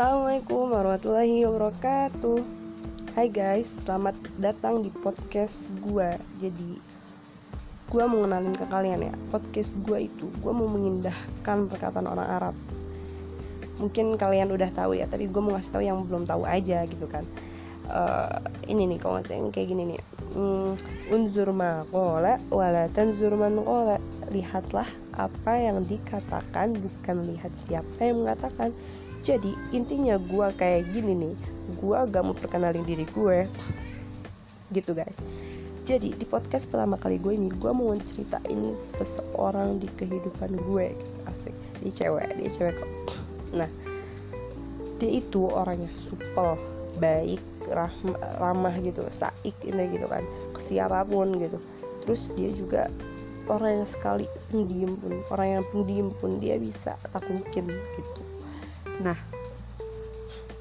Assalamualaikum warahmatullahi wabarakatuh. Hai guys, selamat datang di podcast gue Jadi, gue mau ngenalin ke kalian ya Podcast gue itu, gue mau mengindahkan perkataan orang Arab. Mungkin kalian udah tahu ya, tapi gue mau ngasih tahu yang belum tahu aja gitu kan. Uh, Ini nih, kalau ngasih kayak gini nih. Hmm, Unzur ma kola, wala tanzur kola Lihatlah apa yang dikatakan, bukan lihat siapa yang mengatakan jadi intinya gue kayak gini nih. Gue gak mau perkenalin diri gue gitu guys. Jadi di podcast pertama kali gue ini gue mau ceritain seseorang di kehidupan gue asik. Dia cewek dia cewek kok. Nah dia itu orangnya supel baik ramah, ramah gitu saik ini gitu kan. Ke siapa pun gitu. Terus dia juga orang yang sekali pendiam pun orang yang pendiam pun dia bisa taklukin gitu nah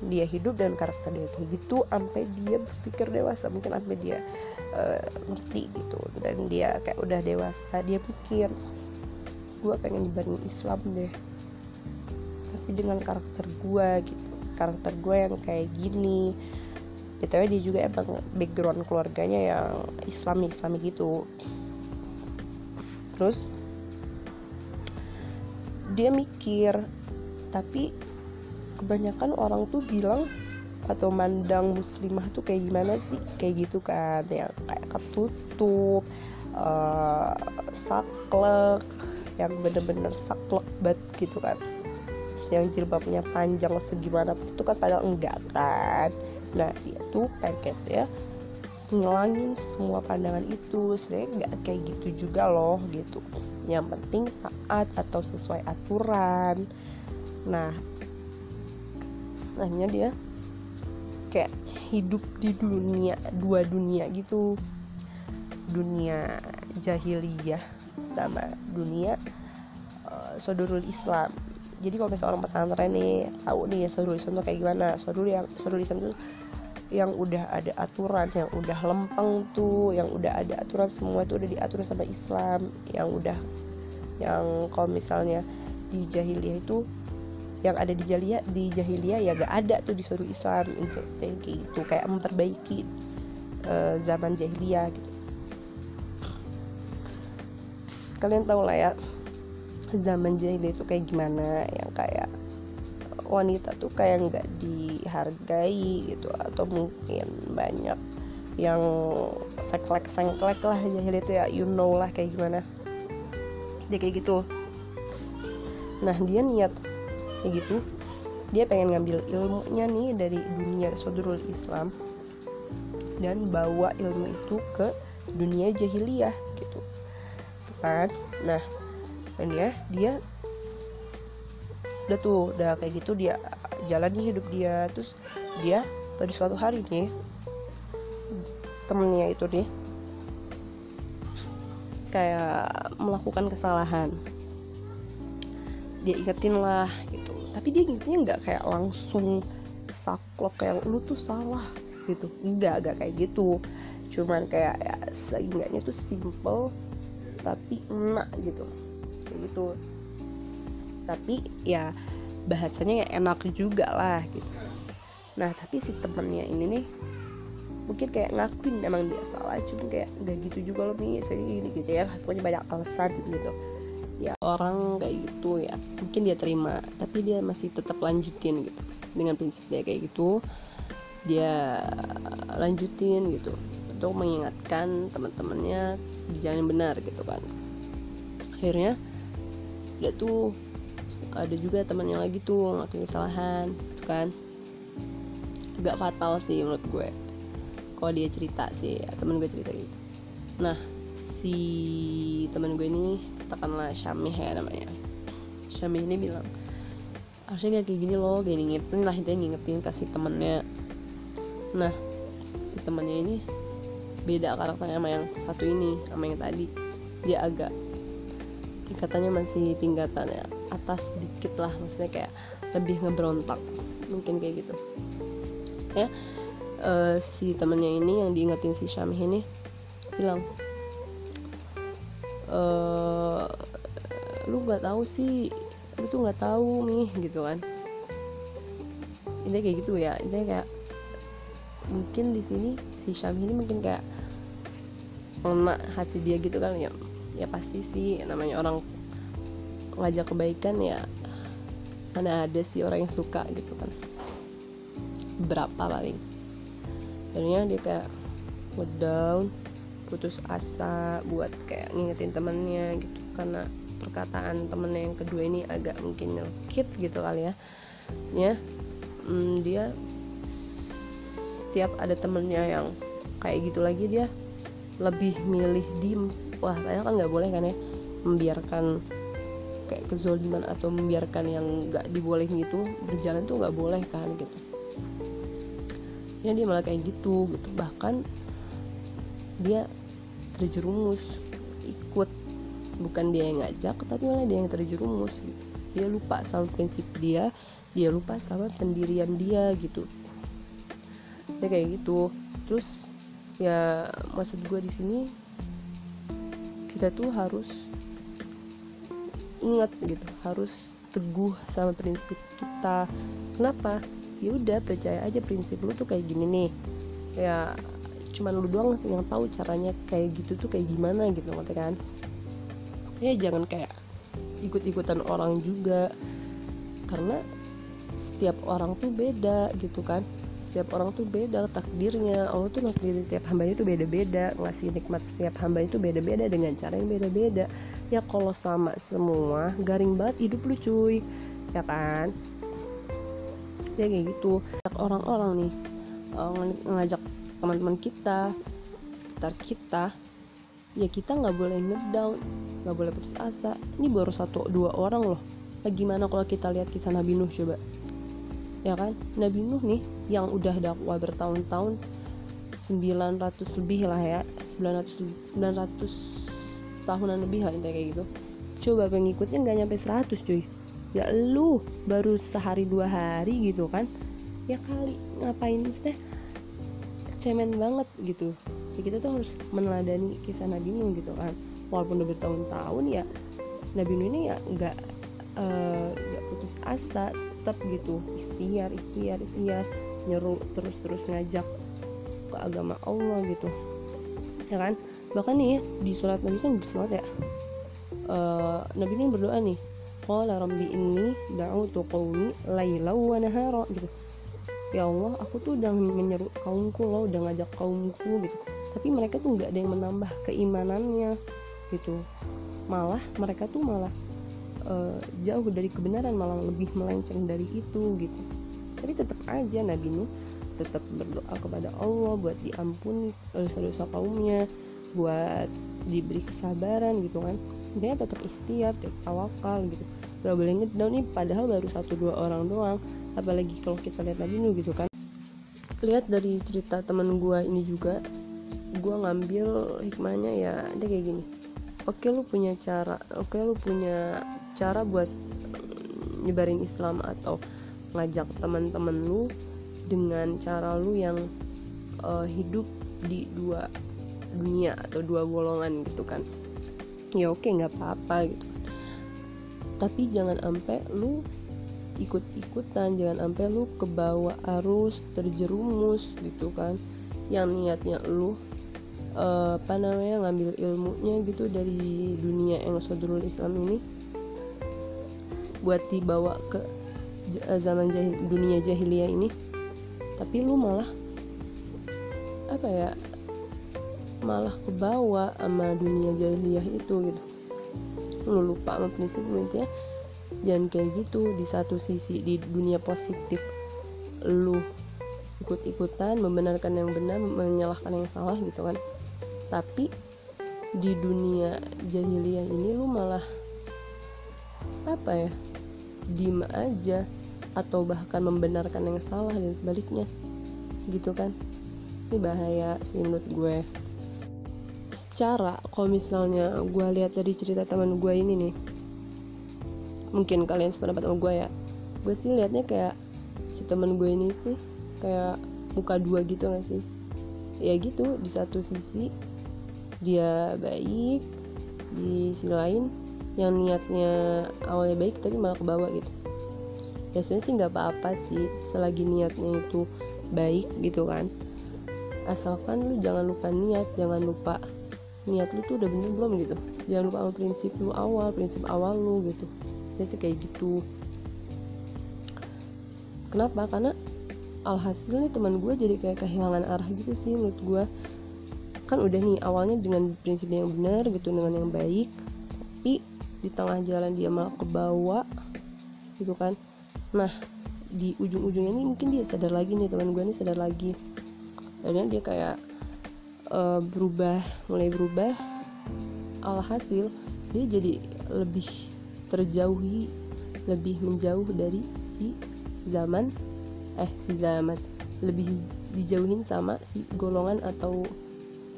dia hidup dan karakter dia kayak gitu sampai dia berpikir dewasa. Mungkin sampai dia uh, ngerti gitu. Dan dia kayak udah dewasa dia pikir gue pengen nyebarin Islam deh. Tapi dengan karakter gue gitu. Karakter gue yang kayak gini. Btw dia juga emang background keluarganya yang Islam Islami gitu. Terus dia mikir tapi kebanyakan orang tuh bilang atau mandang muslimah tuh kayak gimana sih? Kayak gitu kan yang kayak ketutup uh, saklek yang bener-bener saklek banget gitu kan. Terus yang jilbabnya panjang segimana itu kan padahal enggak kan. Nah dia tuh pengen ya ngilangin semua pandangan itu. Sebenarnya nggak kayak gitu juga loh gitu. Yang penting taat atau sesuai aturan. Nah akhirnya dia kayak hidup di dunia dua dunia gitu. Dunia jahiliyah sama dunia uh, sodurul Islam. Jadi kalau misalnya orang pesantren nih tahu nih ya sodurul Islam tuh kayak gimana. Sodurul yang sodurul Islam tuh yang udah ada aturan yang udah lempeng tuh yang udah ada aturan semua itu udah diatur sama Islam. Yang udah yang kalau misalnya di jahiliyah itu yang ada di jahiliyah di jahiliyah ya gak ada tuh disuruh Islam untuk kayak gitu kayak memperbaiki uh, zaman jahiliyah gitu. Kalian tahu lah ya zaman jahiliyah itu kayak gimana? Yang kayak wanita tuh kayak nggak dihargai gitu atau mungkin banyak yang seklek sengklek lah jahiliyah itu ya you know lah kayak gimana. Dia kayak gitu. Nah dia niat kayak gitu. Dia pengen ngambil ilmunya nih dari dunia sodrul Islam dan bawa ilmu itu ke dunia jahiliyah gitu. Kan? Nah dan ya dia udah tuh udah kayak gitu dia jalannya hidup dia. Terus dia pada suatu hari nih temennya itu nih kayak melakukan kesalahan. Dia ingetin lah tapi dia ingetnya nggak kayak langsung saklek kayak lu tuh salah gitu. Nggak nggak kayak gitu. Cuman kayak ya seenggaknya tuh simple tapi enak gitu. Kayak gitu. Tapi ya bahasanya ya enak juga lah gitu. Nah tapi si temennya ini nih mungkin kayak ngakuin emang dia salah cuma kayak nggak gitu juga loh nih saya ini gitu ya. Pokoknya banyak alasan gitu ya orang kayak gitu ya. Mungkin dia terima tapi dia masih tetap lanjutin gitu. Dengan prinsip dia kayak gitu dia lanjutin gitu untuk mengingatkan teman-temannya di jalan yang benar gitu kan. Akhirnya dia tuh ada juga temannya lagi tuh ngelakuin kesalahan gitu kan. Agak fatal sih menurut gue kalau dia cerita sih ya, temen gue cerita gitu. Nah si temen gue ini katakanlah Syamih ya namanya. Syamih ini bilang harusnya gak kayak gini loh kayak ngingetin lah intinya ngingetin kasih temennya. Nah si temennya ini beda karakternya sama yang satu ini sama yang tadi. Dia agak tingkatannya masih tingkatannya atas dikit lah maksudnya kayak lebih ngeberontak mungkin kayak gitu. Ya uh, si temennya ini yang diingetin si Syamih ini bilang uh, lu nggak tahu sih lu tuh nggak tahu nih gitu kan. Intinya kayak gitu ya intinya kayak mungkin di sini si Syam ini mungkin kayak melenak hati dia gitu kan ya ya pasti sih namanya orang ngajak kebaikan ya mana ada sih orang yang suka gitu kan. Berapa paling? Akhirnya dia kayak down putus asa buat kayak ngingetin temennya gitu. Karena perkataan temennya yang kedua ini agak mungkin nyelkit gitu kali ya. Ya hmm, dia setiap ada temennya yang kayak gitu lagi dia lebih milih diem. Wah padahal kan nggak boleh kan ya membiarkan kayak kezoliman atau membiarkan yang nggak dibolehin itu berjalan tuh nggak boleh kan gitu. Ya dia malah kayak gitu gitu. Bahkan dia terjerumus ikut. Bukan dia yang ngajak tapi malah dia yang terjerumus gitu. Dia lupa sama prinsip dia dia lupa sama pendirian dia gitu. Ya kayak gitu. Terus ya maksud gue di sini kita tuh harus ingat gitu harus teguh sama prinsip kita. Kenapa? Ya udah percaya aja prinsip lu tuh kayak gini nih. Ya cuman lu doang yang tahu caranya kayak gitu tuh kayak gimana gitu ngerti kan? Ya jangan kayak ikut-ikutan orang juga. Karena setiap orang tuh beda gitu kan? Setiap orang tuh beda takdirnya. Allah tuh nakdirin setiap hamba itu beda-beda ngasih nikmat setiap hamba itu beda-beda dengan cara yang beda-beda. Ya kalau sama semua garing banget hidup lu cuy. Ya kan? Ya kayak gitu. Orang-orang nih uh, ngajak teman-teman kita sekitar kita ya kita nggak boleh ngedown nggak boleh putus asa. Ini baru satu dua orang loh. Gimana kalau kita lihat kisah Nabi Nuh coba? Ya kan? Nabi Nuh nih yang udah dakwah bertahun-tahun 900 lebih lah ya 900 900 tahunan lebih lah intinya kayak gitu. Coba pengikutnya nggak nyampe 100 cuy. Ya lu baru sehari dua hari gitu kan? Ya kali ngapain teh cemen banget gitu. Ya kita tuh harus meneladani kisah Nabi Nuh gitu kan. Walaupun udah bertahun-tahun ya Nabi Nuh ini ya nggak eh, nggak uh, putus asa tetap gitu. Ikhtiar ikhtiar ikhtiar. Nyeru terus terus ngajak ke agama Allah gitu. Ya kan? Bahkan nih di surat Nabi kan jelas banget ya. Uh, Nabi ini berdoa nih qala rabbi inni da'utu qaumi laila wa nahara gitu ya Allah aku tuh udah menyeru kaumku loh udah ngajak kaumku gitu. Tapi mereka tuh nggak ada yang menambah keimanannya gitu. Malah mereka tuh malah uh, jauh dari kebenaran malah lebih melenceng dari itu gitu. Tapi tetap aja Nabi Nuh tetap berdoa kepada Allah buat diampuni dosa-dosa kaumnya buat diberi kesabaran gitu kan. Dia tetap ikhtiar tetap tawakal gitu. Gak boleh ngedown nih padahal baru satu dua orang doang apalagi kalau kita lihat Nabi Nuh gitu kan. Lihat dari cerita teman gue ini juga gue ngambil hikmahnya ya dia kayak gini. Oke lu punya cara oke lu punya cara buat nyebarin Islam atau ngajak teman-teman lu dengan cara lu yang uh, hidup di dua dunia atau dua golongan gitu kan. Ya oke nggak apa-apa gitu. Tapi jangan sampai lu ikut-ikutan jangan sampai lu ke bawah arus terjerumus gitu kan. Yang niatnya lu uh, apa namanya ngambil ilmunya gitu dari dunia yang sodrul Islam ini buat dibawa ke eh, zaman jahil, dunia jahiliyah ini. Tapi lu malah apa ya malah kebawa sama dunia jahiliyah itu gitu. Lu lupa sama prinsip lu intinya jangan kayak gitu. Di satu sisi di dunia positif lu ikut-ikutan membenarkan yang benar menyalahkan yang salah gitu kan. Tapi di dunia jahiliyah ini lu malah apa ya diem aja atau bahkan membenarkan yang salah dan sebaliknya gitu kan. Ini bahaya sih menurut gue. Cara kalau misalnya gue lihat dari cerita teman gue ini nih mungkin kalian sependapat sama gue ya. Gue sih liatnya kayak si teman gue ini sih kayak muka dua gitu gak sih? Ya gitu di satu sisi dia baik di sisi lain yang niatnya awalnya baik tapi malah ke bawah gitu. Ya sebenarnya sih nggak apa-apa sih selagi niatnya itu baik gitu kan. Asalkan lu jangan lupa niat jangan lupa niat lu tuh udah bener belum gitu? Jangan lupa sama prinsip lu awal prinsip awal lu gitu ya sih kayak gitu. Kenapa? Karena alhasil nih teman gue jadi kayak kehilangan arah gitu sih menurut gue. Kan udah nih awalnya dengan prinsip yang benar gitu dengan yang baik tapi di tengah jalan dia malah ke bawah gitu kan. Nah di ujung-ujungnya ini mungkin dia sadar lagi nih teman gue nih sadar lagi. Akhirnya dia kayak uh, berubah mulai berubah. Alhasil dia jadi lebih terjauhi lebih menjauh dari si zaman eh si zaman. Lebih dijauhin sama si golongan atau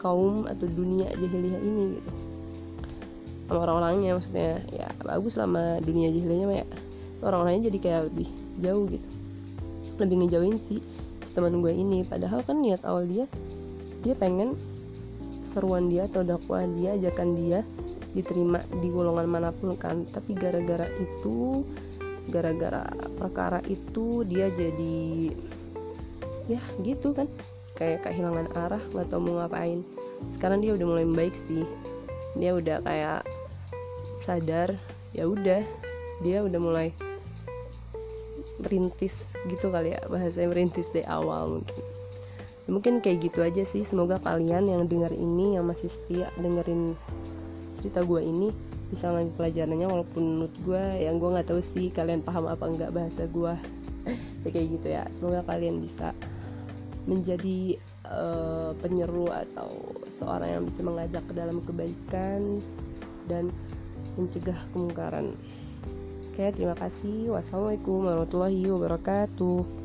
kaum atau dunia jahiliyah ini gitu. Sama orang-orangnya maksudnya ya bagus sama dunia jahiliyahnya ya. Orang-orangnya jadi kayak lebih jauh gitu. Lebih ngejauhin si, si teman gue ini. Padahal kan niat awal dia dia pengen seruan dia atau dakwah dia ajakan dia diterima di golongan mana pun kan. Tapi gara-gara itu gara-gara perkara itu dia jadi ya gitu kan. Kayak kehilangan arah gak tau mau ngapain. Sekarang dia udah mulai baik sih. Dia udah kayak sadar ya udah. Dia udah mulai merintis gitu kali ya bahasanya merintis dari awal mungkin. Mungkin kayak gitu aja sih. Semoga kalian yang dengar ini yang masih setia dengerin cerita gue ini bisa ngambil pelajarannya walaupun menurut gue yang gue nggak tahu sih kalian paham apa enggak bahasa gue ya kayak gitu ya semoga kalian bisa menjadi uh, penyeru atau seorang yang bisa mengajak ke dalam kebaikan dan mencegah kemungkaran. Oke, terima kasih. Wassalamualaikum warahmatullahi wabarakatuh.